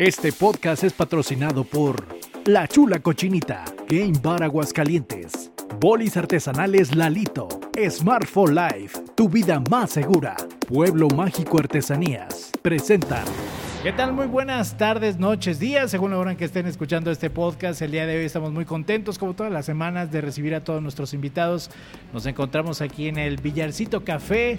Este podcast es patrocinado por La Chula Cochinita, Game Bar Aguascalientes, Bolis Artesanales Lalito, Smartphone Life, tu vida más segura, Pueblo Mágico Artesanías, presentan. ¿Qué tal? Muy buenas tardes, noches, días, según la hora en que estén escuchando este podcast. El día de hoy estamos muy contentos, como todas las semanas, de recibir a todos nuestros invitados. Nos encontramos aquí en el Villarcito Café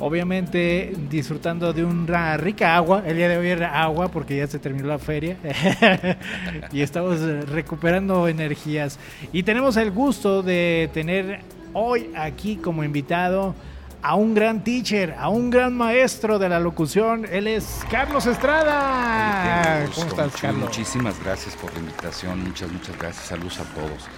obviamente disfrutando de una rica agua. El día de hoy era agua porque ya se terminó la feria y estamos recuperando energías. Y tenemos el gusto de tener hoy aquí como invitado a un gran teacher, a un gran maestro de la locución. Él es Carlos Estrada. ¿Cómo estás, Carlos? Muchísimas gracias por la invitación. Muchas, muchas gracias. Saludos a todos.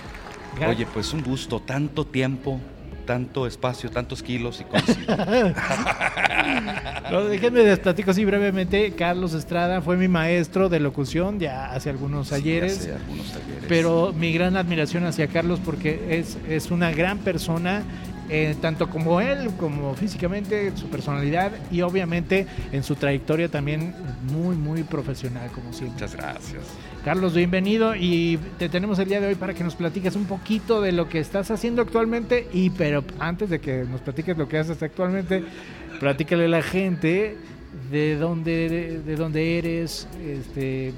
Oye, pues un gusto, tanto tiempo tanto espacio, tantos kilos y no, déjenme les platico así brevemente. Carlos Estrada fue mi maestro de locución ya hace algunos ayeres. algunos talleres. Pero mi gran admiración hacia Carlos porque es, es una gran persona eh, tanto como él, como físicamente, su personalidad y obviamente en su trayectoria también muy, muy profesional, como siempre. Muchas gracias. Carlos, bienvenido y te tenemos el día de hoy para que nos platiques un poquito de lo que estás haciendo actualmente y pero antes de que nos platiques lo que haces actualmente, platícale a la gente de dónde de dónde eres, este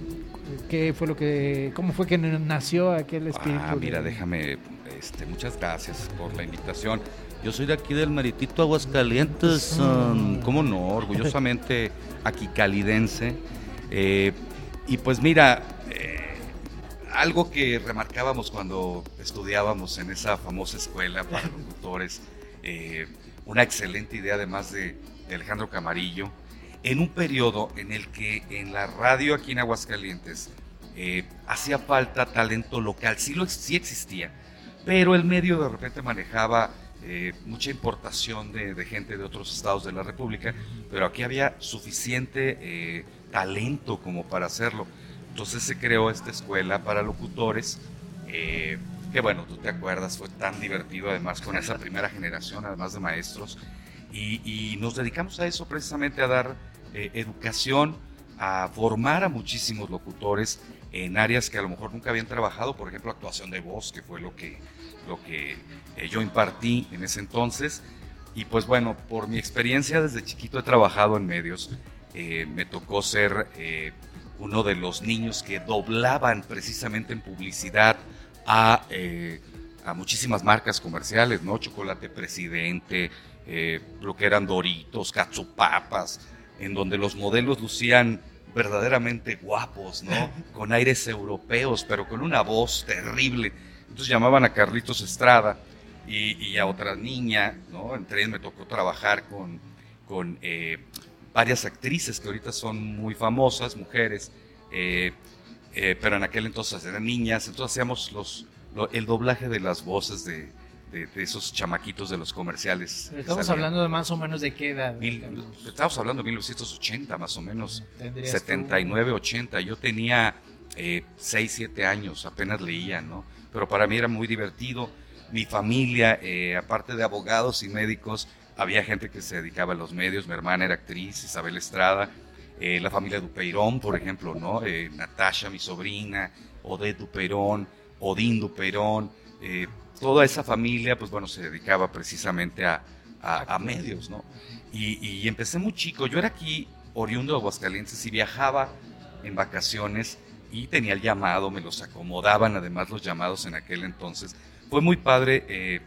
qué fue lo que cómo fue que nació aquel espíritu. Ah, mira, déjame este, muchas gracias por la invitación. Yo soy de aquí del Maritito Aguascalientes, um, cómo no, orgullosamente aquí calidense. Eh, y pues mira, algo que remarcábamos cuando estudiábamos en esa famosa escuela para locutores, eh, una excelente idea además de, Alejandro Camarillo, en un periodo en el que en la radio aquí en Aguascalientes eh, hacía falta talento local, sí, lo, sí existía, pero el medio de repente manejaba eh, mucha importación de, de, gente de otros estados de la República, pero aquí había suficiente talento como para hacerlo. Entonces se creó esta escuela para locutores, eh, que bueno, tú te acuerdas, fue tan divertido además con esa primera generación, además de maestros, y, nos dedicamos a eso precisamente, a dar eh, educación, a formar a muchísimos locutores en áreas que a lo mejor nunca habían trabajado, por ejemplo, actuación de voz, que fue lo que, lo que eh, yo impartí en ese entonces. Y pues bueno, por mi experiencia desde chiquito he trabajado en medios, me tocó ser uno de los niños que doblaban precisamente en publicidad a, eh, a muchísimas marcas comerciales, ¿no? Chocolate Presidente, eh, lo que eran Doritos, Cachupapas, en donde los modelos lucían verdaderamente guapos, ¿no? Con aires europeos, pero con una voz terrible. Entonces llamaban a Carlitos Estrada y, a otra niña, ¿no? Entre ellas me tocó trabajar con, con eh, varias actrices que ahorita son muy famosas, mujeres, eh, eh, pero en aquel entonces eran niñas, entonces hacíamos los, el doblaje de las voces de, esos chamaquitos de los comerciales. Estamos hablando de más o menos de qué edad. estamos hablando de 1980 más o menos, 79, 80. Yo tenía eh, 6, 7 años, apenas leía, ¿no? Pero para mí era muy divertido. Mi familia, eh, aparte de abogados y médicos, había gente que se dedicaba a los medios, mi hermana era actriz, Isabel Estrada, eh, la familia Dupeirón, por ejemplo, ¿no? Eh, Natasha, mi sobrina, Odette Dupeirón, Odín Dupeirón, toda esa familia, pues bueno, se dedicaba precisamente a, a, medios, ¿no? Y, y, empecé muy chico, yo era aquí oriundo de Aguascalientes y viajaba en vacaciones y tenía el llamado, me los acomodaban además los llamados en aquel entonces. Fue muy padre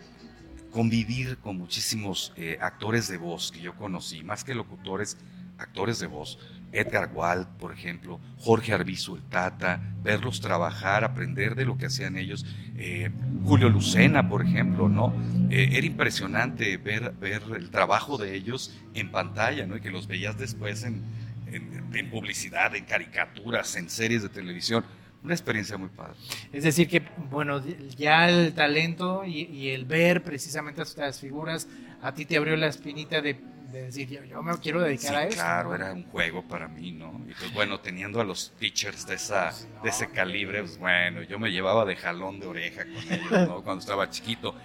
convivir con muchísimos eh, actores de voz que yo conocí, más que locutores, actores de voz. Edgar Wald, por ejemplo, Jorge Arbizu, el Tata, verlos trabajar, aprender de lo que hacían ellos. Eh, Julio Lucena, por ejemplo, ¿no? Eh, era impresionante ver, ver el trabajo de ellos en pantalla, ¿no? Y que los veías después en, en publicidad, en caricaturas, en series de televisión una experiencia muy padre. Es decir, que, bueno, ya el talento y, el ver precisamente estas figuras, a ti te abrió la espinita de, decir, yo, me quiero dedicar a eso. Claro, era un juego para mí, ¿no? Y pues bueno, teniendo a los teachers de, esa, de ese calibre, pues bueno, yo me llevaba de jalón de oreja con ellos, ¿no? Cuando estaba chiquito.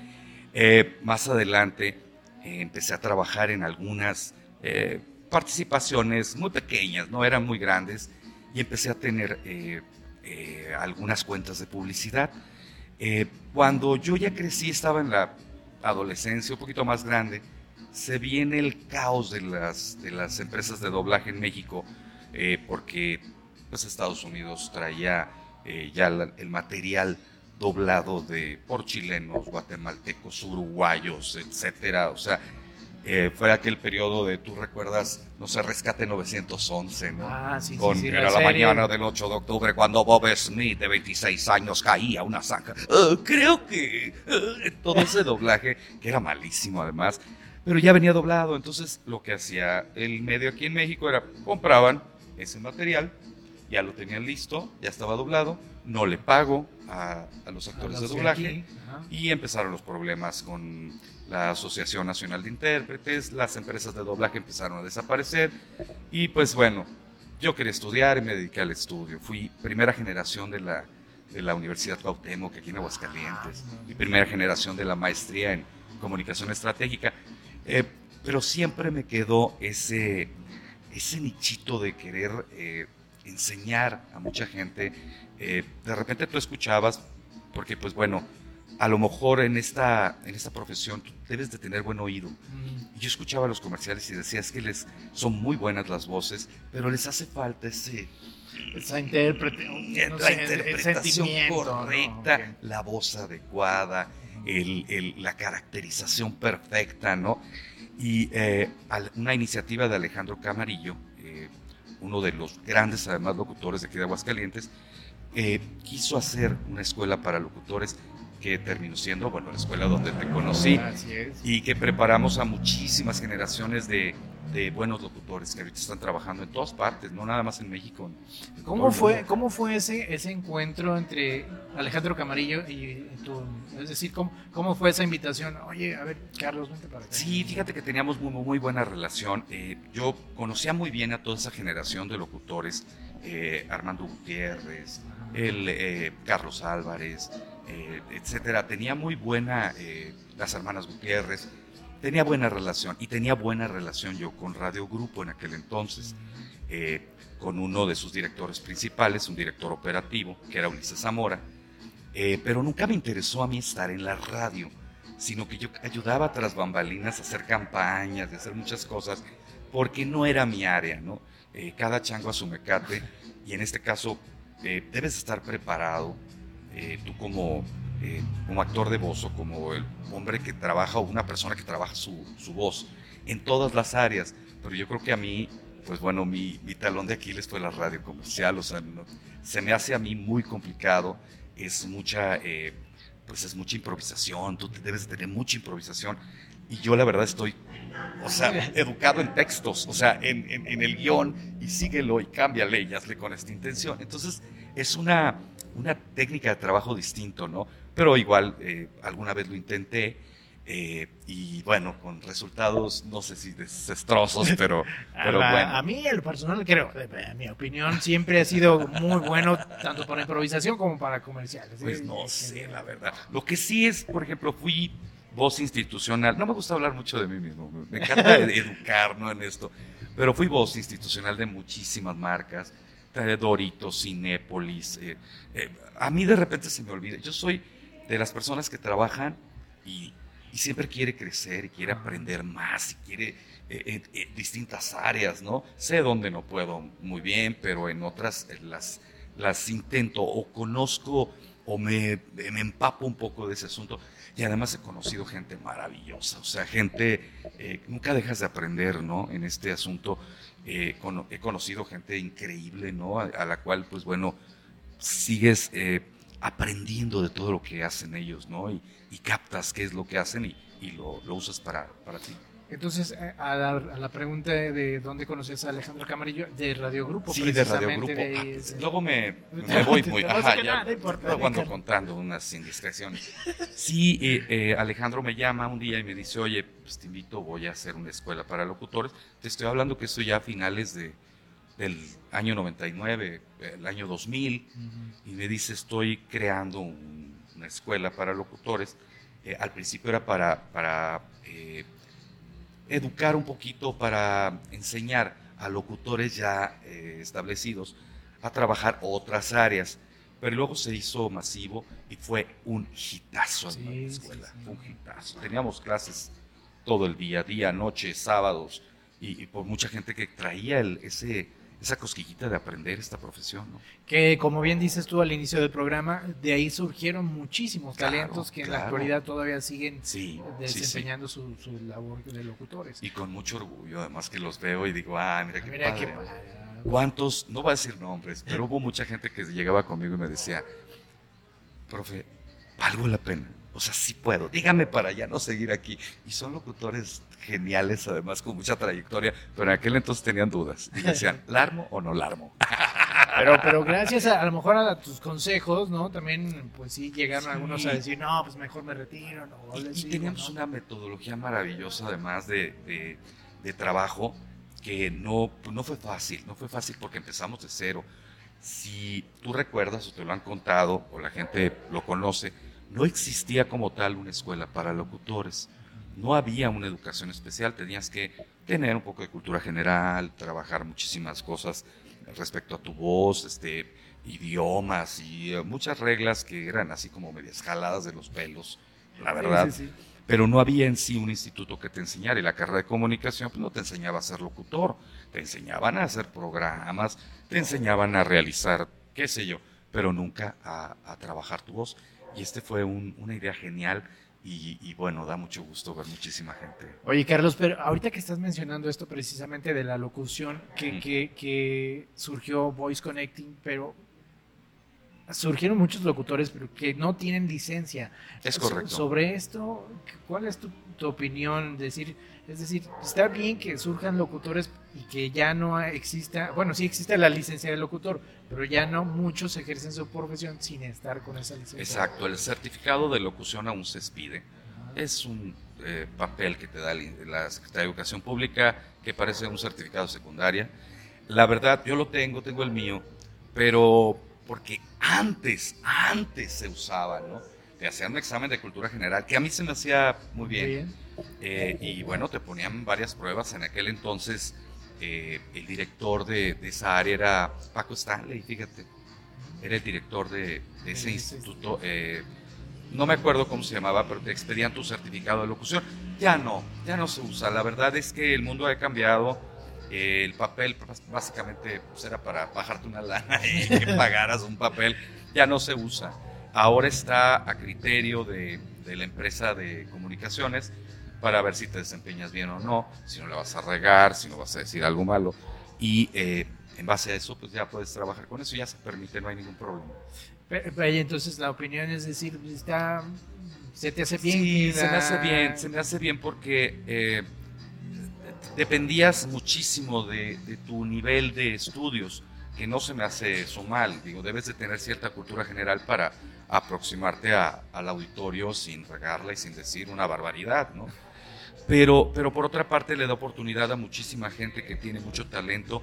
Eh, más adelante eh, empecé a trabajar en algunas eh, participaciones muy pequeñas, no eran muy grandes y empecé a tener eh, eh, algunas cuentas de publicidad. Eh, cuando yo ya crecí, estaba en la adolescencia, un poquito más grande, se viene el caos de las, de las empresas de doblaje en México, porque pues, Estados Unidos traía ya el material doblado de, por chilenos, guatemaltecos, uruguayos, etcétera. O sea, eh, fue aquel periodo de, tú recuerdas, no sé, Rescate 911, ¿no? Ah, sí, Con, sí, sí, Era la, mañana del 8 de octubre cuando Bob Smith, de 26 años, caía una zanja. Ah, creo que ah, todo ese doblaje, que era malísimo además, pero ya venía doblado. Entonces, lo que hacía el medio aquí en México era, compraban ese material, ya lo tenían listo, ya estaba doblado, no le pago a, los actores de doblaje y empezaron los problemas con la Asociación Nacional de Intérpretes, las empresas de doblaje empezaron a desaparecer y pues bueno, yo quería estudiar y me dediqué al estudio. Fui primera generación de la, de la Universidad Cuauhtémoc aquí en Aguascalientes, mi primera generación de la maestría en comunicación estratégica, eh, pero siempre me quedó ese, ese nichito de querer eh, enseñar a mucha gente. Eh, de repente tú escuchabas, porque pues bueno, a lo mejor en esta, en esta profesión tú debes de tener buen oído. Y yo escuchaba los comerciales y decía, es que les son muy buenas las voces, pero les hace falta ese... Esa intérprete, la interpretación correcta, la voz adecuada, el, la caracterización perfecta, ¿no? Y eh, una iniciativa de Alejandro Camarillo, eh, uno de los grandes, además, locutores de aquí de Aguascalientes, eh, quiso hacer una escuela para locutores que terminó siendo, bueno, la escuela donde te conocí y que preparamos a muchísimas generaciones de, de, buenos locutores que ahorita están trabajando en todas partes, no nada más en México. ¿Cómo fue, ¿Cómo fue ese, ese encuentro entre Alejandro Camarillo y tú? Es decir, ¿cómo, ¿cómo, fue esa invitación? Oye, a ver, Carlos, vente para acá. Sí, fíjate que teníamos muy, muy buena relación. Eh, yo conocía muy bien a toda esa generación de locutores, eh, Armando Gutiérrez, el, eh, Carlos Álvarez, eh, etcétera. Tenía muy buena, eh, las hermanas Gutiérrez, tenía buena relación y tenía buena relación yo con Radio Grupo en aquel entonces, eh, con uno de sus directores principales, un director operativo, que era Ulises Zamora, pero nunca me interesó a mí estar en la radio, sino que yo ayudaba tras bambalinas a hacer campañas, a hacer muchas cosas, porque no era mi área, ¿no? cada chango a su mecate, y en este caso debes estar preparado eh, tú como, eh, como actor de voz o como el hombre que trabaja o una persona que trabaja su, su voz en todas las áreas. Pero yo creo que a mí, pues bueno, mi, mi talón de Aquiles fue la radio comercial, o sea, se me hace a mí muy complicado, es mucha, eh, pues es mucha improvisación, tú debes tener mucha improvisación y yo la verdad estoy, o sea, educado en textos, o sea, en, en, en el guion y síguelo y cámbiale y hazle con esta intención. Entonces, es una, una técnica de trabajo distinto, ¿no? Pero igual eh, alguna vez lo intenté eh, y bueno, con resultados no sé si desastrosos, pero, pero bueno. A mí, el personal, creo, en mi opinión, siempre ha sido muy bueno, tanto para improvisación como para comerciales. Pues no sé, la verdad. Lo que sí es, por ejemplo, fui voz institucional. No me gusta hablar mucho de mí mismo, me encanta educar ¿no? en esto, pero fui voz institucional de muchísimas marcas Doritos, Cinépolis. Eh, eh, a mí de repente se me olvida. Yo soy de las personas que trabajan y, siempre quiere crecer, y quiere aprender más, y quiere eh, distintas áreas, ¿no? Sé dónde no puedo muy bien, pero en otras las, las intento o conozco o me, me empapo un poco de ese asunto. Y además he conocido gente maravillosa, o sea, gente, nunca dejas de aprender, ¿no? En este asunto he conocido gente increíble, ¿no? A, la cual, pues bueno, sigues eh, aprendiendo de todo lo que hacen ellos, ¿no? Y, captas qué es lo que hacen y, y lo, lo, usas para, para ti. Entonces, eh, a la, pregunta de dónde conoces a Alejandro Camarillo, de Radio Grupo. Sí, de Radio Grupo. Ah, luego me, me, voy muy... Ajá, ya, ando contando unas indiscreciones. Sí, eh, eh, Alejandro me llama un día y me dice, oye, pues te invito, voy a hacer una escuela para locutores. Te estoy hablando que esto ya a finales de, del año 99, el año 2000, y me dice, estoy creando una escuela para locutores. al principio era para... para educar un poquito para enseñar a locutores ya eh, establecidos a trabajar otras áreas. Pero luego se hizo masivo y fue un hitazo en la escuela. un hitazo. Teníamos clases todo el día, día, noche, sábados, y, por mucha gente que traía el, ese, esa cosquillita de aprender esta profesión. ¿no? Que como bien dices tú al inicio del programa, de ahí surgieron muchísimos talentos que en la actualidad todavía siguen desempeñando Su, labor de locutores. Y con mucho orgullo, además que los veo y digo, ah, mira qué mira Qué padre ¿Cuántos? No voy a decir nombres, pero hubo mucha gente que llegaba conmigo y me decía, profe, valgo la pena. O sea, sí puedo. Dígame para ya no seguir aquí. Y son locutores geniales, además, con mucha trayectoria, pero en aquel entonces tenían dudas. Y decían, ¿larmo o no larmo? Pero, pero gracias a, lo mejor a tus consejos, ¿no? También, pues sí, llegaron algunos a decir, no, pues mejor me retiro. No, y, teníamos una metodología maravillosa, además de, de, de trabajo que no, no fue fácil, no fue fácil porque empezamos de cero. Si tú recuerdas o te lo han contado o la gente lo conoce, no existía como tal una escuela para locutores. No había una educación especial, tenías que tener un poco de cultura general, trabajar muchísimas cosas respecto a tu voz, este, idiomas y eh, muchas reglas que eran así como medias jaladas de los pelos, la verdad. sí, sí pero no había en sí un instituto que te enseñara. Y la carrera de comunicación pues, no te enseñaba a ser locutor, te enseñaban a hacer programas, te enseñaban a realizar, qué sé yo, pero nunca a, trabajar tu voz. Y este fue una idea genial. Y, bueno, da mucho gusto ver muchísima gente. Oye, Carlos, pero ahorita que estás mencionando esto precisamente de la locución, que, que, que surgió Voice Connecting, pero surgieron muchos locutores pero que no tienen licencia. Es correcto. sobre esto, ¿cuál es tu, opinión? Decir, es decir, está bien que surjan locutores y que ya no exista, bueno, sí existe la licencia de locutor, pero ya no muchos ejercen su profesión sin estar con esa licencia. Exacto, el certificado de locución aún se expide. Es un eh, papel que te da la Secretaría de Educación Pública que parece un certificado secundaria. La verdad, yo lo tengo, tengo el mío, pero porque antes, antes se usaba, ¿no? Te hacían un examen de cultura general, que a mí se me hacía muy bien. Eh, y bueno, te ponían varias pruebas. En aquel entonces, eh, el director de, esa área era Paco Stanley, fíjate. Era el director de, ese instituto. Eh, no me acuerdo cómo se llamaba, pero te expedían tu certificado de locución. Ya no, ya no se usa. La verdad es que el mundo ha cambiado el papel básicamente pues, era para bajarte una lana y que pagaras un papel, ya no se usa. Ahora está a criterio de, la empresa de comunicaciones para ver si te desempeñas bien o no, si no le vas a regar, si no vas a decir algo malo. Y eh, en base a eso, pues ya puedes trabajar con eso, ya se permite, no hay ningún problema. Pero, entonces la opinión es decir, está, se te hace bien. Sí, se me hace bien, se me hace bien porque eh, dependías muchísimo de, tu nivel de estudios, que no se me hace eso mal, digo, debes de tener cierta cultura general para aproximarte al auditorio sin regarla y sin decir una barbaridad, ¿no? Pero, pero por otra parte le da oportunidad a muchísima gente que tiene mucho talento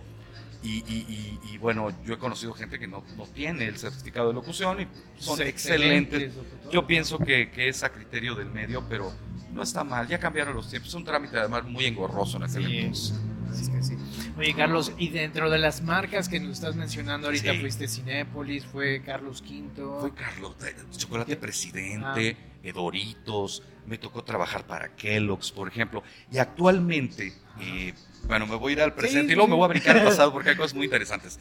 y, bueno, yo he conocido gente que no, no, tiene el certificado de locución y son excelentes. Yo pienso que, que es a criterio del medio, pero no está mal, ya cambiaron los tiempos, es un trámite además muy engorroso en aquel entonces. Oye, Carlos, y dentro de las marcas que nos estás mencionando ahorita, fuiste Cinépolis, fue Carlos V. Fue Carlos, eh, Chocolate Presidente, ah. Edoritos, me tocó trabajar para Kellogg's, por ejemplo. Y actualmente, eh, bueno, me voy a ir al presente y luego me voy a brincar al pasado porque hay cosas muy interesantes.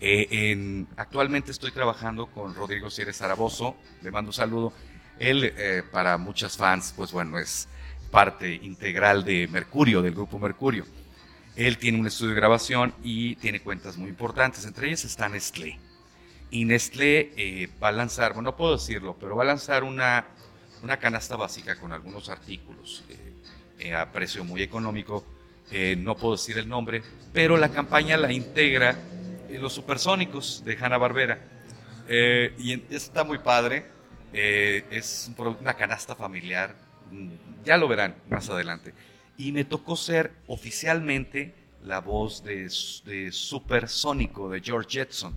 Eh, en, actualmente estoy trabajando con Rodrigo Cierres Zaraboso, le mando un saludo él, eh, para muchas fans, pues bueno, es parte integral de Mercurio, del grupo Mercurio. Él tiene un estudio de grabación y tiene cuentas muy importantes, entre ellas está Nestlé. Y Nestlé eh, va a lanzar, bueno, no puedo decirlo, pero va a lanzar una, una canasta básica con algunos artículos eh, a precio muy económico. no puedo decir el nombre, pero la campaña la integra los supersónicos de Hanna Barbera. y está muy padre eh, es una canasta familiar, mm, ya lo verán más adelante. Y me tocó ser oficialmente la voz de, de Supersónico, de George Jetson.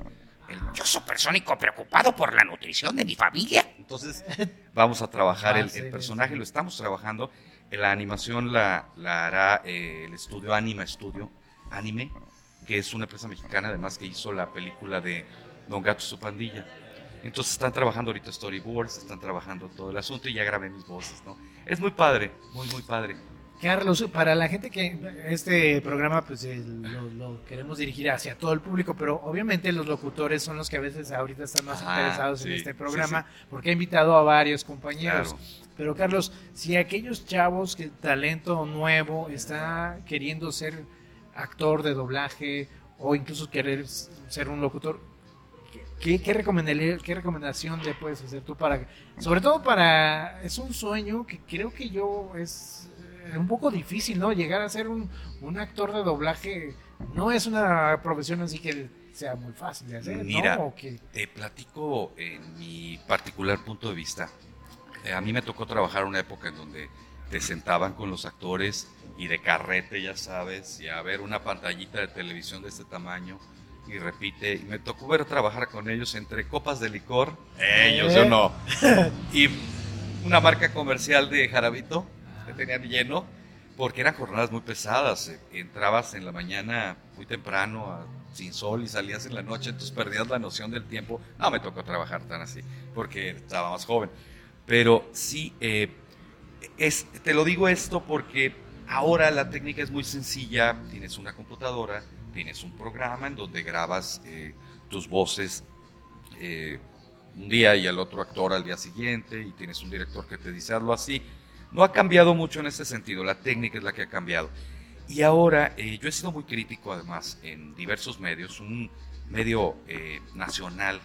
El, yo supersónico preocupado por la nutrición de mi familia. Entonces vamos a trabajar el, personaje, lo estamos trabajando. La animación la, la hará eh, el estudio Anima Studio, Anime, que es una empresa mexicana además que hizo la película de Don Gato y su pandilla. Entonces están trabajando ahorita storyboards, están trabajando todo el asunto y ya grabé mis voces, ¿no? Es muy padre, muy, muy padre. Carlos, para la gente que este programa pues eh, lo, lo, queremos dirigir hacia todo el público, pero obviamente los locutores son los que a veces ahorita están más Ajá, interesados sí, en este sí, programa, porque he invitado a varios compañeros. Claro. Pero Carlos, si aquellos chavos que talento nuevo está queriendo ser actor de doblaje o incluso querer ser un locutor, ¿qué, qué, recomendaría- qué recomendación le puedes hacer tú para, sobre todo para, es un sueño que creo que yo es un poco difícil, ¿no? Llegar a ser un, un actor de doblaje no es una profesión así que sea muy fácil de hacer, Mira, ¿no? Que- Te platico en mi particular punto de vista. Eh, a mí me tocó trabajar una época en donde te sentaban con los actores y de carrete, ya sabes, y a ver una pantallita de televisión de este tamaño y repite. Y me tocó ver trabajar con ellos entre copas de licor, ellos, yo no, y una marca comercial de jarabito que tenían lleno, porque eran jornadas muy pesadas. eh, Entrabas en la mañana muy temprano, sin sol, y salías en la noche, entonces perdías la noción del tiempo. No me tocó trabajar tan así, porque estaba más joven. Pero sí, eh, es, te lo digo esto porque ahora la técnica es muy sencilla. Tienes una computadora, tienes un programa en donde grabas eh, tus voces un día y al otro actor al día siguiente y tienes un director que te dice hazlo así. No ha cambiado mucho en ese sentido, la técnica es la que ha cambiado. Y ahora eh, yo he sido muy crítico además en diversos medios, un medio eh, nacional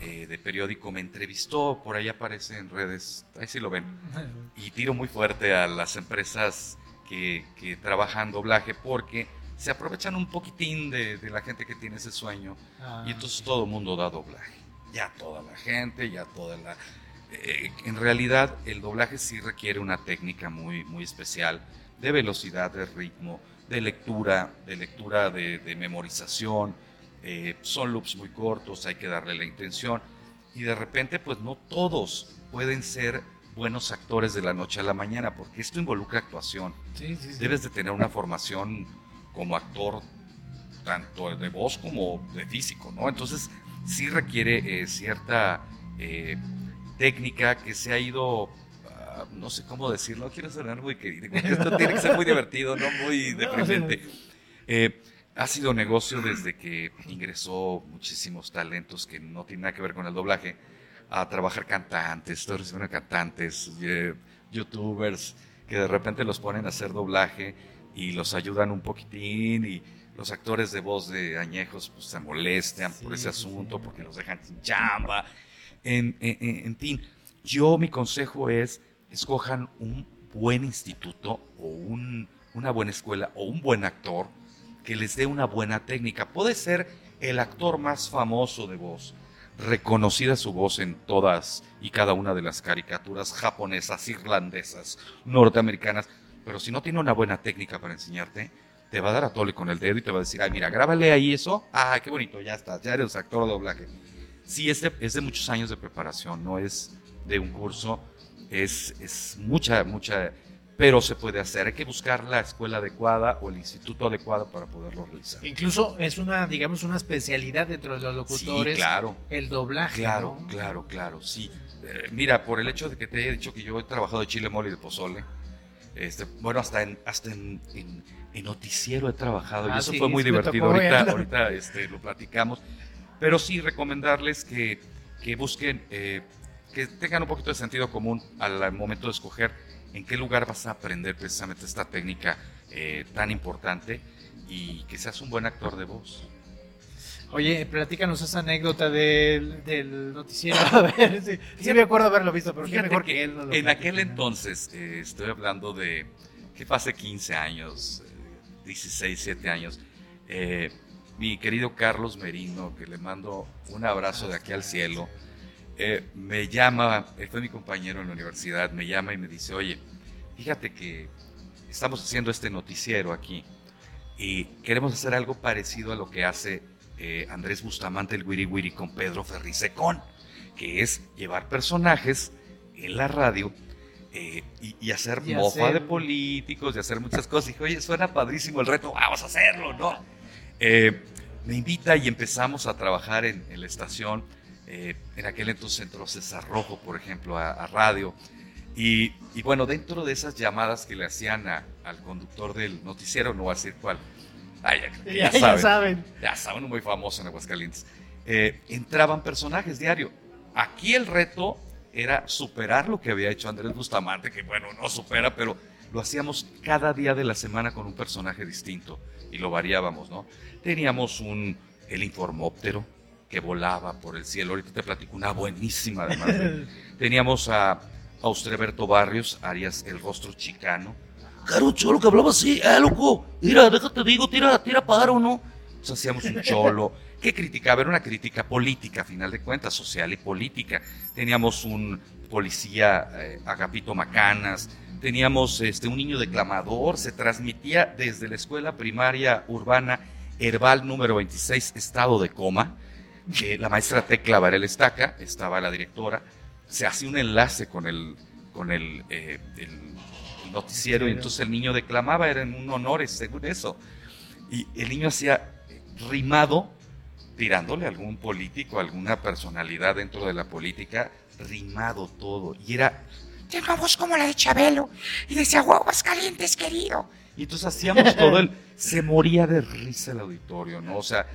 eh, de periódico me entrevistó, por ahí aparece en redes, ahí sí lo ven, y tiro muy fuerte a las empresas que, que trabajan doblaje porque se aprovechan un poquitín de, de la gente que tiene ese sueño Ah, y entonces todo el mundo da doblaje. Ya toda la gente, ya toda la... eh, en realidad el doblaje sí requiere una técnica muy, muy especial de velocidad, de ritmo, de lectura, de lectura de, de memorización. eh, son loops muy cortos, hay que darle la intención. Y de repente pues no todos pueden ser buenos actores de la noche a la mañana porque esto involucra actuación sí, sí, sí. debes de tener una formación como actor, tanto de voz como de físico, ¿no? Entonces, sí requiere eh, cierta eh, técnica que se ha ido, ah, no sé cómo decirlo, quiero sonar muy querido, esto tiene que ser muy divertido, no muy deprimente. Eh, ha sido negocio desde que ingresó muchísimos talentos que no tienen nada que ver con el doblaje a trabajar cantantes, recibiendo cantantes, eh, youtubers, que de repente los ponen a hacer doblaje y los ayudan un poquitín y los actores de voz de añejos pues, se molestan por Sí, ese sí, asunto, sí. porque los dejan sin chamba. En, en, en- fin, yo mi consejo es, escojan un buen instituto o un- una buena escuela o un buen actor que les dé una buena técnica. Puede ser el actor más famoso de voz, reconocida su voz en todas y cada una de las caricaturas japonesas, irlandesas, norteamericanas, pero si no tiene una buena técnica para enseñarte, te va a dar a tole con el dedo y te va a decir, ay, mira, grábale ahí eso, ah, qué bonito, ya estás, ya eres actor de doblaje. Sí, es de, es de muchos años de preparación, no es de un curso, es, es mucha, mucha, pero se puede hacer. Hay que buscar la escuela adecuada o el instituto adecuado para poderlo realizar. Incluso es una, digamos, una especialidad dentro de los locutores. Sí, claro. El doblaje. Claro, ¿no? claro, claro, sí. Eh, mira, por el hecho de que te he dicho que yo he trabajado de chile, mole y de pozole, este, bueno, hasta en, hasta en, en- en noticiero he trabajado Ah, y eso sí, fue muy divertido. Ahorita, ahorita este, lo platicamos. Pero sí recomendarles que, que busquen, eh, que tengan un poquito de sentido común al momento de escoger en qué lugar vas a aprender precisamente esta técnica eh, tan importante y que seas un buen actor de voz. Oye, platícanos esa anécdota del, del noticiero. A ver, sí, sí me acuerdo haberlo visto, pero qué mejor que que él. nos lo en aquel ¿no? entonces, eh, estoy hablando de que fue hace 15 años, eh, 16, 17 años, eh, mi querido Carlos Merino, que le mando un abrazo de aquí al cielo, eh, me llama, él fue mi compañero en la universidad, me llama y me dice, oye, fíjate que estamos haciendo este noticiero aquí y queremos hacer algo parecido a lo que hace eh, Andrés Bustamante, el Wiri Wiri, con Pedro Ferricecón, que es llevar personajes en la radio eh, y, y hacer Y mofa hacer- de políticos y hacer muchas cosas. Y dije, oye, suena padrísimo el reto, vamos a hacerlo, ¿no? Eh, me invita y empezamos a trabajar en, la estación. Eh, en aquel entonces entró César Rojo, por ejemplo, a, radio. Y, bueno, dentro de esas llamadas que le hacían al conductor del noticiero, no voy a decir cuál, ya, saben, ya, saben, muy famoso en Aguascalientes, eh, entraban personajes diario. Aquí el reto era superar lo que había hecho Andrés Bustamante, que bueno, no supera, pero lo hacíamos cada día de la semana con un personaje distinto y lo variábamos, ¿no? Teníamos un, el informóptero que volaba por el cielo, ahorita te platico una buenísima además. Teníamos a Austreberto Barrios, Arias el rostro chicano. Caro cholo que hablaba así, eh, loco, mira, déjate digo, tira, tira paro, ¿no? Entonces hacíamos un cholo que criticaba, era una crítica política, a final de cuentas, social y política. Teníamos un policía, eh, Agapito Macanas, teníamos este, un niño declamador, se transmitía desde la escuela primaria urbana Herbal número 26, estado de coma, que la maestra Tecla Varela Estaca, estaba la directora, se hacía un enlace con el, con el, eh, noticiero y entonces el niño declamaba, eran un honor según eso. Y el niño hacía rimado, tirándole a algún político, alguna personalidad dentro de la política, rimado todo. Y era tiene una voz como la de Chabelo. Y decía, guaguas calientes, querido. Y entonces hacíamos todo el... Se moría de risa el auditorio, ¿no? O sea,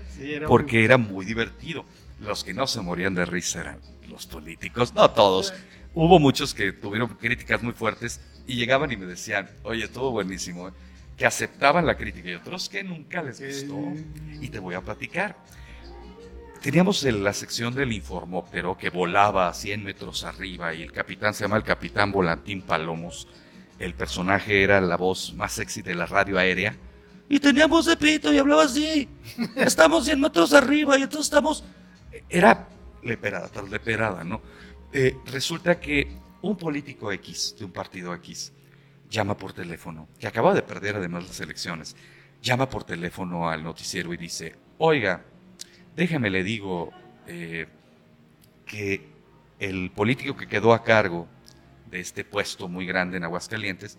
porque era muy divertido. Los que no se morían de risa eran los políticos, no todos. Hubo muchos que tuvieron críticas muy fuertes y llegaban y me decían, oye, estuvo buenísimo, ¿eh? que aceptaban la crítica y otros que nunca les gustó. Y te voy a platicar. Teníamos la sección del informóptero que volaba a 100 metros arriba y el capitán se llama el capitán Volantín Palomos. El personaje era la voz más sexy de la radio aérea. Y teníamos de pito y hablaba así. Estamos 100 metros arriba y entonces estamos... Era leperada, tras leperada, ¿no? Eh, resulta que un político X de un partido X llama por teléfono, que acaba de perder además las elecciones, llama por teléfono al noticiero y dice, oiga, Déjeme le digo eh, que el político que quedó a cargo de este puesto muy grande en Aguascalientes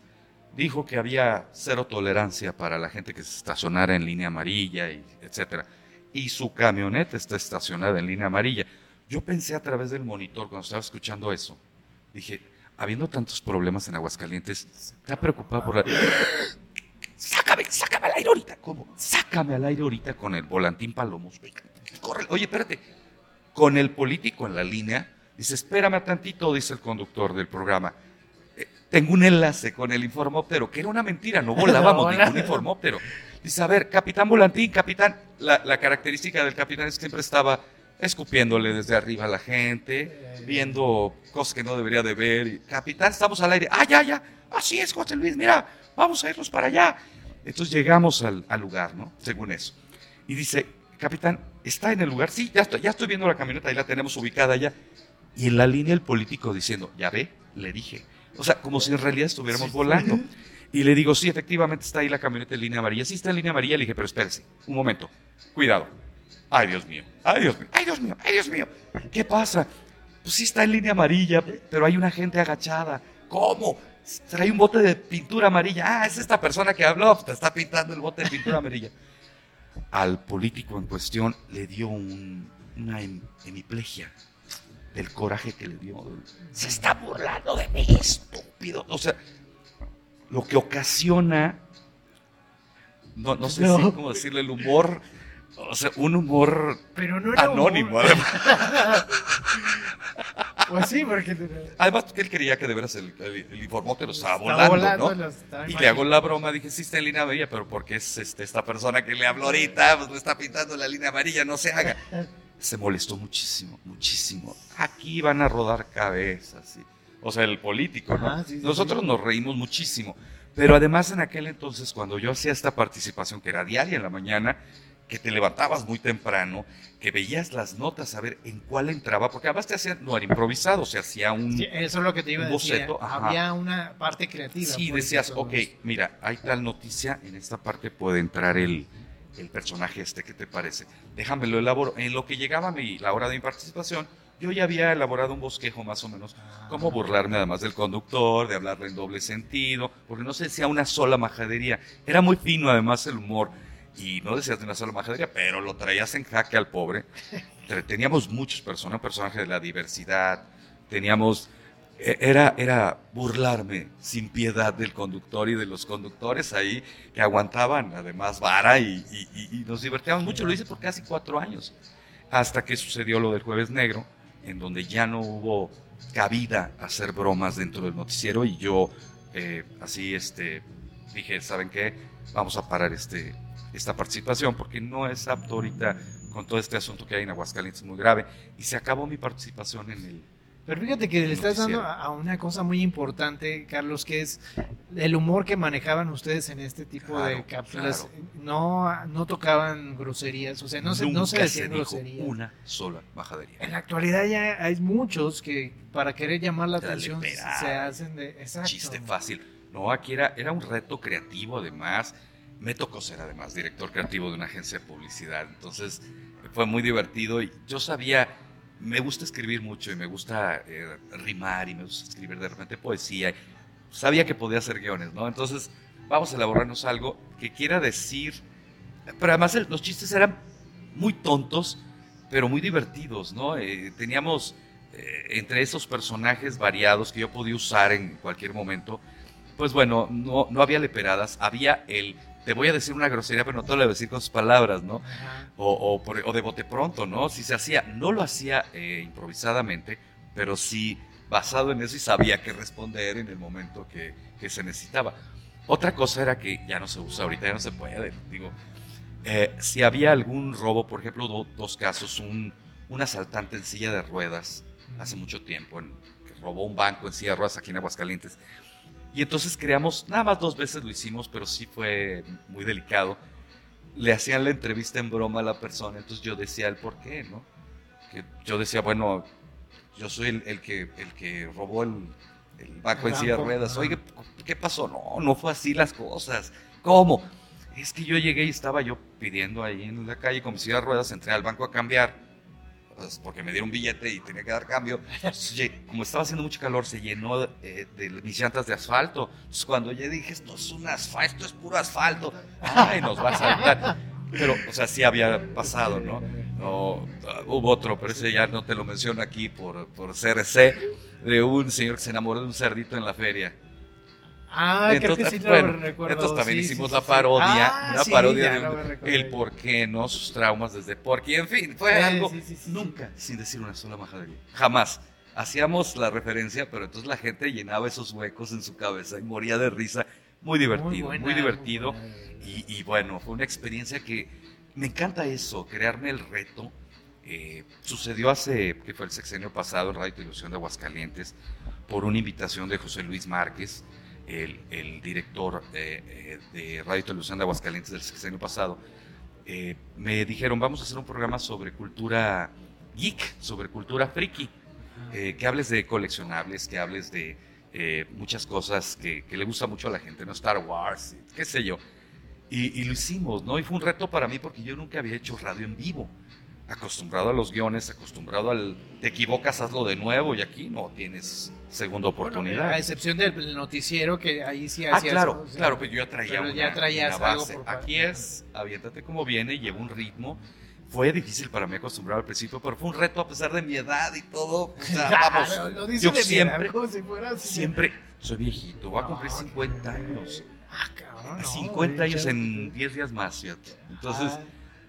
dijo que había cero tolerancia para la gente que se estacionara en línea amarilla, y etcétera. Y su camioneta está estacionada en línea amarilla. Yo pensé a través del monitor cuando estaba escuchando eso, dije, habiendo tantos problemas en Aguascalientes, ¿está preocupado por la... Sácame, sácame al aire ahorita. ¿Cómo? Sácame al aire ahorita con el volantín Palomos. Oye, espérate. Con el político en la línea, dice, espérame tantito, dice el conductor del programa. Eh, tengo un enlace con el informóptero, que era una mentira, no volábamos ningún informóptero. Dice, a ver, capitán Volantín, capitán, la, característica del capitán es que siempre estaba escupiéndole desde arriba a la gente, viendo cosas que no debería de ver. capitán, estamos al aire. Ah, ya, ya. Así es, José Luis, mira, vamos a irnos para allá. Entonces llegamos al, al lugar, ¿no? Según eso. Y dice, capitán, ¿está en el lugar? Sí, ya estoy, ya estoy viendo la camioneta, ahí la tenemos ubicada ya. Y en la línea el político diciendo, ya ve, le dije. O sea, como si en realidad estuviéramos volando. Y le digo, sí, efectivamente está ahí la camioneta en línea amarilla. Sí está en línea amarilla. Le dije, pero espérese, un momento, cuidado. Ay, Dios mío, ay, Dios mío, ay, Dios mío, ay, Dios mío. ¿Qué pasa? Pues sí está en línea amarilla, pero hay una gente agachada. ¿Cómo? Trae un bote de pintura amarilla. Ah, es esta persona que habló, te está pintando el bote de pintura amarilla al político en cuestión le dio una hemiplegia del coraje que le dio. Se está burlando de mí, estúpido. O sea, lo que ocasiona, no, no sé cómo decirle, el humor, o sea, un humor anónimo. Además. Pues sí, porque. Además, él quería que de veras el, el, informótero estaba, volando, ¿no? y le hago la broma, dije, sí está en línea amarilla, pero porque es este, esta persona que le habló ahorita, pues me está pintando la línea amarilla, no se haga. Se molestó muchísimo, muchísimo. Aquí van a rodar cabezas, o sea, el político, ¿no? Nosotros nos reímos muchísimo. Pero además en aquel entonces, cuando yo hacía esta participación, que era diaria en la mañana, que te levantabas muy temprano, que veías las notas a ver en cuál entraba, porque además te hacían, no era improvisado, se hacía un, eso es lo que te iba a decir, había una parte creativa. Sí, decías, ok, mira, hay tal noticia, en esta parte puede entrar el, el personaje este, ¿qué te parece? Déjame lo elaboro. En lo que llegaba mi, la hora de mi participación, yo ya había elaborado un bosquejo más o menos, cómo ah. burlarme además del conductor, de hablarle en doble sentido, porque no se decía una sola majadería. Era muy fino además el humor y no decías de una sola majadería, pero lo traías en jaque al pobre. Teníamos muchos personajes, personajes de la diversidad, teníamos e, era, era burlarme sin piedad del conductor y de los conductores ahí que aguantaban además vara y, nos divertíamos mucho. Lo hice por casi cuatro años, hasta que sucedió lo del jueves negro, en donde ya no hubo cabida a hacer bromas dentro del noticiero y yo eh, así este, dije, ¿saben qué? Vamos a parar este, esta participación porque no es apto ahorita con todo este asunto que hay en Aguascalientes muy grave y se acabó mi participación en el pero fíjate que le estás dando a una cosa muy importante, Carlos, que es el humor que manejaban ustedes en este tipo de cápsulas. No, no tocaban groserías, o sea, no, se, no se decían groserías. Una sola bajadería. En la actualidad ya hay muchos que para querer llamar la atención se hacen de. Exacto. Chiste fácil. No, aquí era, era un reto creativo, además. Me tocó ser, además, director creativo de una agencia de publicidad. Entonces, fue muy divertido y yo sabía me gusta escribir mucho y me gusta eh, rimar y me gusta escribir de repente poesía. Sabía que podía hacer guiones, ¿no? Entonces, vamos a elaborarnos algo que quiera decir. Pero además los chistes eran muy tontos, pero muy divertidos, ¿no? Eh, teníamos eh, entre esos personajes variados que yo podía usar en cualquier momento. Pues bueno, no, no había leperadas, había el te voy a decir una grosería, pero no te lo voy a decir con sus palabras, ¿no? O, o, de bote pronto, ¿no? Si se hacía, no lo hacía eh, improvisadamente, pero sí basado en eso y sabía qué responder en el momento que, se necesitaba. Otra cosa era que ya no se usa ahorita, ya no se puede, digo, eh, si había algún robo, por ejemplo, dos casos, un, un, asaltante en silla de ruedas hace mucho tiempo, en, que robó un banco en silla de ruedas aquí en Aguascalientes, y entonces creamos, nada más dos veces lo hicimos, pero sí fue muy delicado. Le hacían la entrevista en broma a la persona, entonces yo decía el por qué, ¿no? Que yo decía, bueno, yo soy el, que, el que robó el, el banco en silla de ruedas. Oye, ¿qué pasó? No, no fue así las cosas. ¿Cómo? Es que yo llegué y estaba yo pidiendo ahí en la calle con mi silla de ruedas, entré al banco a cambiar pues, porque me dieron billete y tenía que dar cambio. como estaba haciendo mucho calor, se llenó eh, de mis llantas de asfalto. Entonces, cuando yo dije, esto es un asfalto, esto es puro asfalto, ay, nos va a saltar. Pero, o sea, sí había pasado, ¿no? no hubo otro, pero ese ya no te lo menciono aquí por, por CRC, de un señor que se enamoró de un cerdito en la feria. Ah, creo que sí lo recuerdo. Entonces también hicimos la parodia, ah, una parodia de el por qué, ¿no? Sus traumas desde por qué, en fin, fue algo nunca sin decir una sola majadería. Jamás. Hacíamos la referencia, pero entonces la gente llenaba esos huecos en su cabeza y moría de risa. Muy divertido, muy, divertido. y, bueno, fue una experiencia que me encanta eso, crearme el reto. Eh, sucedió hace, que fue el sexenio pasado en Radio Televisión de Aguascalientes, por una invitación de José Luis Márquez el, director eh, de Radio Televisión de Aguascalientes del sexenio pasado, eh, me dijeron, vamos a hacer un programa sobre cultura geek, sobre cultura friki, eh, que hables de coleccionables, que hables de muchas cosas que, le gusta mucho a la gente, ¿no? Star Wars, qué sé yo. Y, y, lo hicimos, ¿no? Y fue un reto para mí porque yo nunca había hecho radio en vivo acostumbrado a los guiones, acostumbrado al te equivocas, hazlo de nuevo y aquí no tienes segunda oportunidad. a excepción del noticiero que ahí sí ah, hacías. Ah, claro, claro, pero yo ya traía una, ya traías base. aquí es, aviéntate como viene, lleva un ritmo. Fue difícil para mí acostumbrar al principio, pero fue un reto a pesar de mi edad y todo. O sea, vamos, yo siempre, siempre soy viejito, voy a cumplir 50 años. Ah, cabrón. 50 años en 10 días más, fíjate. Entonces, ah.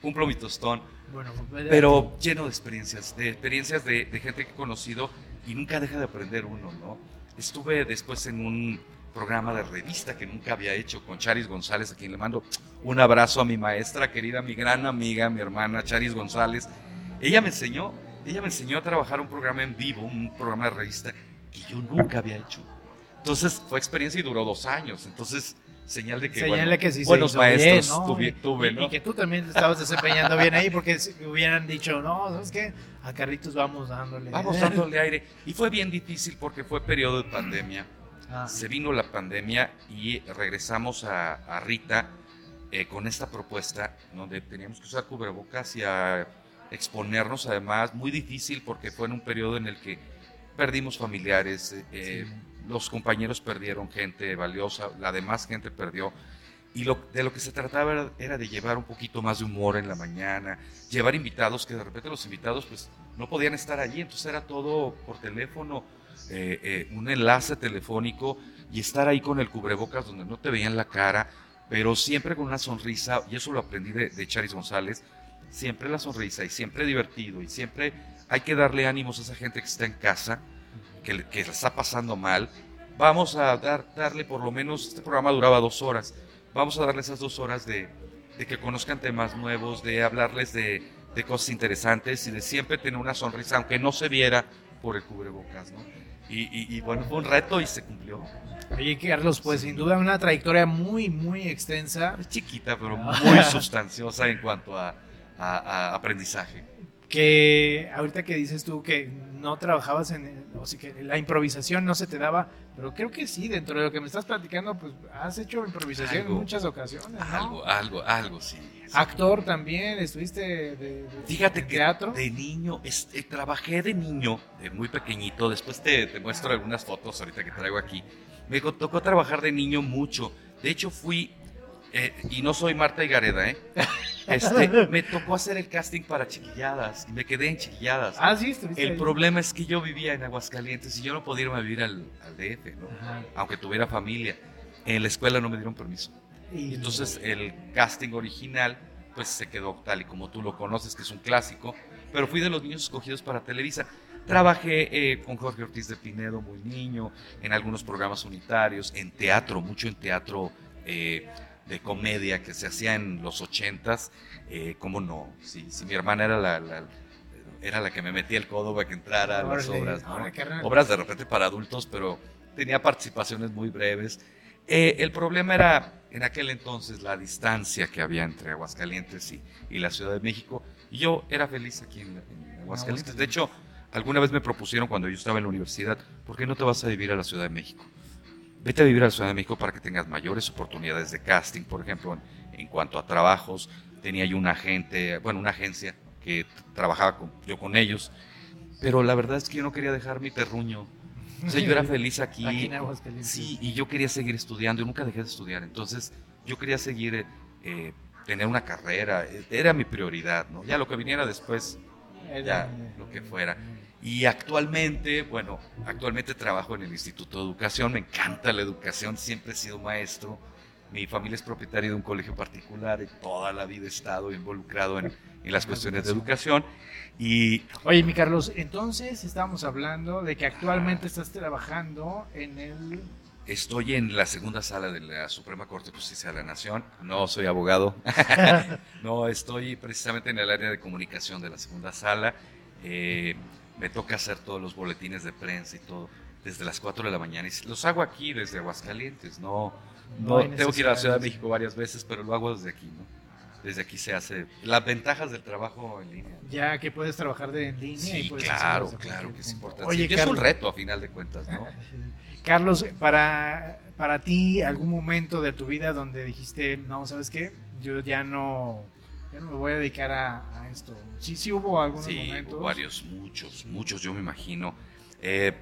Cumplo mi tostón. Pues, pero lleno de experiencias, de experiencias de, gente que he conocido y nunca deja de aprender uno, ¿no? Estuve después en un programa de revista que nunca había hecho con Charis González, a quien le mando un abrazo a mi maestra querida, mi gran amiga, mi hermana Charis González. Ella me enseñó, ella me enseñó a trabajar un programa en vivo, un programa de revista que yo nunca había hecho. Entonces fue experiencia y duró dos años. Entonces señal de que, bueno, que buenos maestros tuve, ¿no? Y, que tú también estabas desempeñando bien ahí porque hubieran dicho, no, ¿sabes qué? A Carlitos vamos dándole. Vamos dándole aire. Y fue bien difícil porque fue periodo de pandemia. Ah. Se vino la pandemia y regresamos a, Rita eh, con esta propuesta donde teníamos que usar cubrebocas y a exponernos además. Muy difícil porque fue en un periodo en el que perdimos familiares. Eh, los compañeros perdieron gente valiosa, la demás gente perdió. Y lo, de lo que se trataba era, de llevar un poquito más de humor en la mañana, llevar invitados, que de repente los invitados pues no podían estar allí, entonces era todo por teléfono, eh, eh, un enlace telefónico y estar ahí con el cubrebocas donde no te veían la cara, pero siempre con una sonrisa, y eso lo aprendí de, de Charis González, siempre la sonrisa y siempre divertido y siempre hay que darle ánimos a esa gente que está en casa, que, que la está pasando mal. Vamos a dar, darle por lo menos, este programa duraba dos horas, vamos a darle esas dos horas de, de que conozcan temas nuevos, de hablarles de, de, cosas interesantes y de siempre tener una sonrisa, aunque no se viera por el cubrebocas, ¿no? Y, y, y bueno, fue un reto y se cumplió. Oye, Carlos, pues sin duda una trayectoria muy, muy extensa. Es chiquita, pero muy sustanciosa en cuanto a, a, a aprendizaje que ahorita que dices tú que no trabajabas en, o sea, que la improvisación no se te daba, pero creo que sí, dentro de lo que me estás platicando, pues has hecho improvisación Algo. en muchas ocasiones. ¿no? Algo, algo, algo, sí. sí. Actor también, estuviste de, de- Fíjate de que teatro. de niño, este, trabajé de niño, de muy pequeñito, después te, te muestro algunas fotos ahorita que traigo aquí. Me tocó trabajar de niño mucho. De hecho fui, eh, y no soy Marta Higareda, ¿eh? Este, me tocó hacer el casting para chiquilladas y me quedé en chiquilladas. Ah, sí, estuviste el ahí. problema es que yo vivía en Aguascalientes y yo no podía irme a vivir al, al DF, ¿no? Aunque tuviera familia. En la escuela no me dieron permiso. Y- Entonces el casting original pues se quedó tal y como tú lo conoces, que es un clásico, pero fui de los niños escogidos para Televisa. Trabajé eh, con Jorge Ortiz de Pinedo muy niño, en algunos programas unitarios, en teatro, mucho en teatro eh, de comedia que se hacía en los ochentas, eh, ¿cómo no? Si, si mi hermana era la, la- era la que me metía el codo para que entrara a las obras, obras de repente para adultos, pero tenía participaciones muy breves. Eh, el problema era en aquel entonces la distancia que había entre Aguascalientes y, y la Ciudad de México. Y yo era feliz aquí en, en Aguascalientes. De hecho, alguna vez me propusieron cuando yo estaba en la universidad, ¿por qué no te vas a vivir a la Ciudad de México? Vete a vivir a la Ciudad de México para que tengas mayores oportunidades de casting, por ejemplo, en, en cuanto a trabajos. Tenía yo un agente, bueno, una agencia que trabajaba con, yo con ellos, pero la verdad es que yo no quería dejar mi terruño. O sea, yo era feliz aquí. Aquí. Sí, y yo quería seguir estudiando, y nunca dejé de estudiar. Entonces, yo quería seguir, eh, eh, tener una carrera, era mi prioridad, ¿no? Ya lo que viniera después, ya lo que fuera. Y actualmente, bueno, actualmente trabajo en el Instituto de Educación, me encanta la educación, siempre he sido maestro. Mi familia es propietaria de un colegio particular y toda la vida he estado involucrado en, en las cuestiones de educación. Y Oye, mi Carlos, entonces estábamos hablando de que actualmente estás trabajando en el... Estoy en la segunda sala de la Suprema Corte de Justicia de la Nación. No soy abogado. no, estoy precisamente en el área de comunicación de la segunda sala. Eh, me toca hacer todos los boletines de prensa y todo desde las 4 de la mañana. Y los hago aquí desde Aguascalientes. No, No no, tengo que ir a la Ciudad de México varias veces, pero lo hago desde aquí. ¿no? Desde aquí se hace. Las ventajas del trabajo en línea. Ya que puedes trabajar de en línea. y Sí, puedes claro, claro que es importante. Oye, Sí, es un Carlos, reto a final de cuentas, ¿no? Carlos, para, para ti, algún momento de tu vida donde dijiste, no, ¿sabes qué? Yo ya no, ya no me voy a dedicar a, a esto. Sí, sí hubo algunos Sí, momentos. hubo varios, muchos, muchos, yo me imagino. Eh,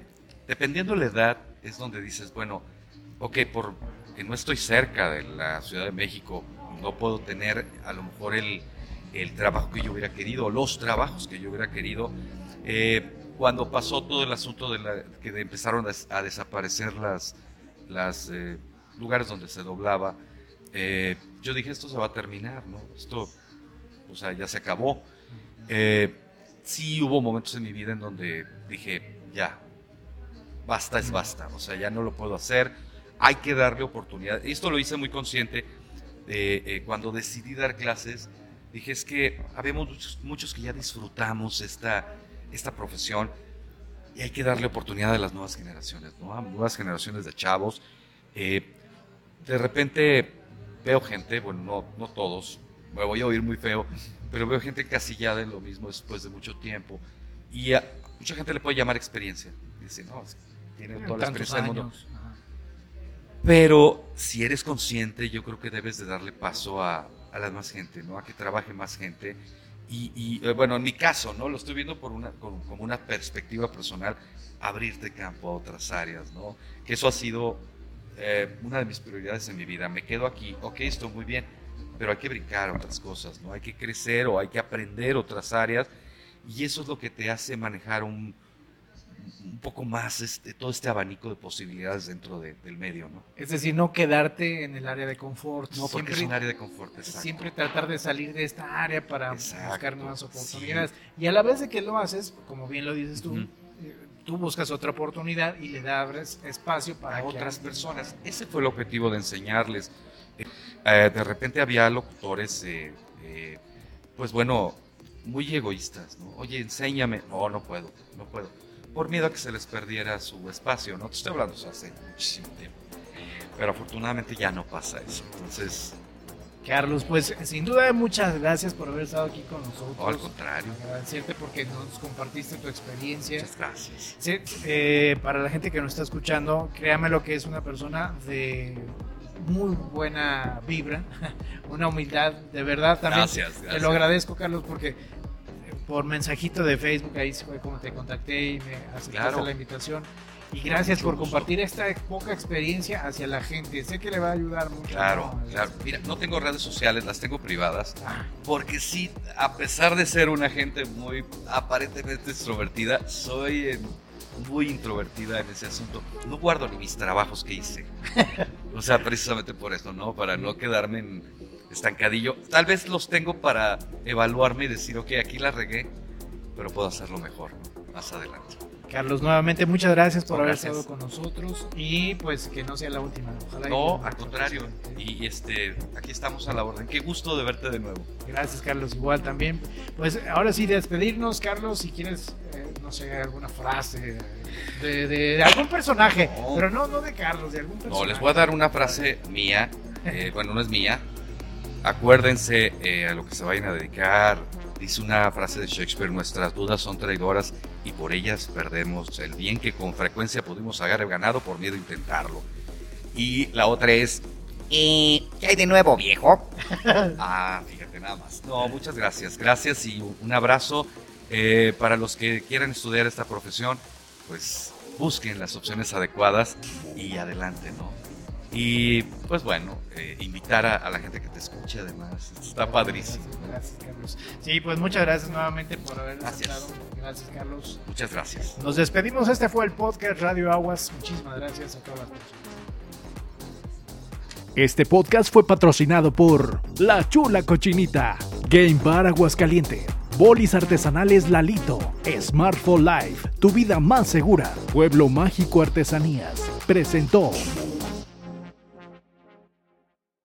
dependiendo de la edad, es donde dices, bueno, ok, porque no estoy cerca de la Ciudad de México, no puedo tener a lo mejor el, el trabajo que yo hubiera querido, los trabajos que yo hubiera querido. Eh, cuando pasó todo el asunto de la, que empezaron a, a desaparecer las, las eh, lugares donde se doblaba, eh, yo dije, esto se va a terminar, ¿no? Esto, o sea, ya se acabó. Eh, sí hubo momentos en mi vida en donde dije, ya, basta es basta, o sea, ya no lo puedo hacer, hay que darle oportunidad. Esto lo hice muy consciente de, eh, cuando decidí dar clases, dije, es que habemos muchos, muchos que ya disfrutamos esta, esta profesión y hay que darle oportunidad a las nuevas generaciones, ¿no? A nuevas generaciones de chavos. Eh, de repente veo gente, bueno, no, no todos, me voy a oír muy feo, pero veo gente encasillada en lo mismo después de mucho tiempo. Y a mucha gente le puede llamar experiencia. Dice, no, es que tiene toda la experiencia del mundo. años. Ajá. Pero si eres consciente, yo creo que debes de darle paso a, a la más gente, ¿no? A que trabaje más gente. Y, y, eh, bueno, en mi caso, ¿no? Lo estoy viendo por una, como, como una perspectiva personal, abrirte campo a otras áreas, ¿no? Que eso ha sido eh, una de mis prioridades en mi vida. Me quedo aquí, ok, estoy muy bien, pero hay que brincar otras cosas, ¿no? Hay que crecer o hay que aprender otras áreas y eso es lo que te hace manejar un, un poco más este, todo este abanico de posibilidades dentro de- del medio, ¿no? Es decir, no quedarte en el área de confort. No, porque es un área de confort, exacto. siempre tratar de salir de esta área para Exacto, buscar nuevas oportunidades. Y a la vez de que lo haces, como bien lo dices tú, Ujú. eh, tú buscas otra oportunidad y le das espacio para que otras personas. Ese fue el objetivo de enseñarles. Eh, de repente había locutores, eh, eh, pues bueno, muy egoístas, ¿no? Oye, enséñame. No, no puedo, no puedo. Por miedo a que se les perdiera su espacio, ¿no? Te estoy hablando eso hace muchísimo tiempo. Pero afortunadamente ya no pasa eso. Entonces, Carlos, pues sin duda muchas gracias por haber estado aquí con nosotros. no, al contrario. Agradecerte porque nos compartiste tu experiencia. Muchas gracias. Sí, para la gente que nos está escuchando, créame lo que es una persona de muy buena vibra, una humildad, de verdad también. Gracias, Te gracias. lo agradezco, Carlos, porque eh, por mensajito de Facebook, ahí fue como te contacté y me aceptaste Claro. la invitación. Y gracias por compartir esta poca experiencia hacia la gente. Sé que le va a ayudar mucho. Claro, ¿no? claro. Mira, no tengo redes sociales, las tengo privadas. Ah, Porque sí, a pesar de ser una gente muy aparentemente extrovertida, soy eh, muy introvertida en ese asunto. No guardo ni mis trabajos que hice. O sea, precisamente por eso, ¿no? Para no quedarme en estancadillo. Tal vez los tengo para evaluarme y decir, ok, aquí la regué, pero puedo hacerlo mejor más adelante. Carlos, nuevamente muchas gracias por haber estado con nosotros y pues que no sea la última. Ojalá No, al contrario. Y este, aquí estamos a la orden. Qué gusto de verte de nuevo. Gracias, Carlos. Igual también. Pues ahora sí, despedirnos, Carlos, si quieres, eh, no sé, alguna frase de, de- de algún personaje, No. pero no, no de Carlos, de algún personaje. No, les voy a dar una frase mía. eh, bueno, no es mía. Acuérdense eh, a lo que se vayan a dedicar. Dice una frase de Shakespeare: Nuestras dudas son traidoras y por ellas perdemos el bien que con frecuencia pudimos haber ganado por miedo a intentarlo. Y la otra es: ¿Y qué hay de nuevo, viejo? Ah, fíjate nada más. No, muchas gracias. Gracias y un abrazo. Eh, para los que quieran estudiar esta profesión, pues busquen las opciones adecuadas y adelante, ¿no? Y pues bueno, eh, invitar a, a la gente que te escuche además. Está padrísimo. Gracias, Carlos. Sí, pues muchas gracias nuevamente por haber Gracias. aceptado. Gracias, Carlos. Muchas gracias. Nos despedimos. Este fue el podcast Radio Aguas. Muchísimas gracias a todas las personas. Este podcast fue patrocinado por La Chula Cochinita, Game Bar Aguascaliente, Bolis Artesanales Lalito, Smartphone Life, tu vida más segura, Pueblo Mágico Artesanías. Presentó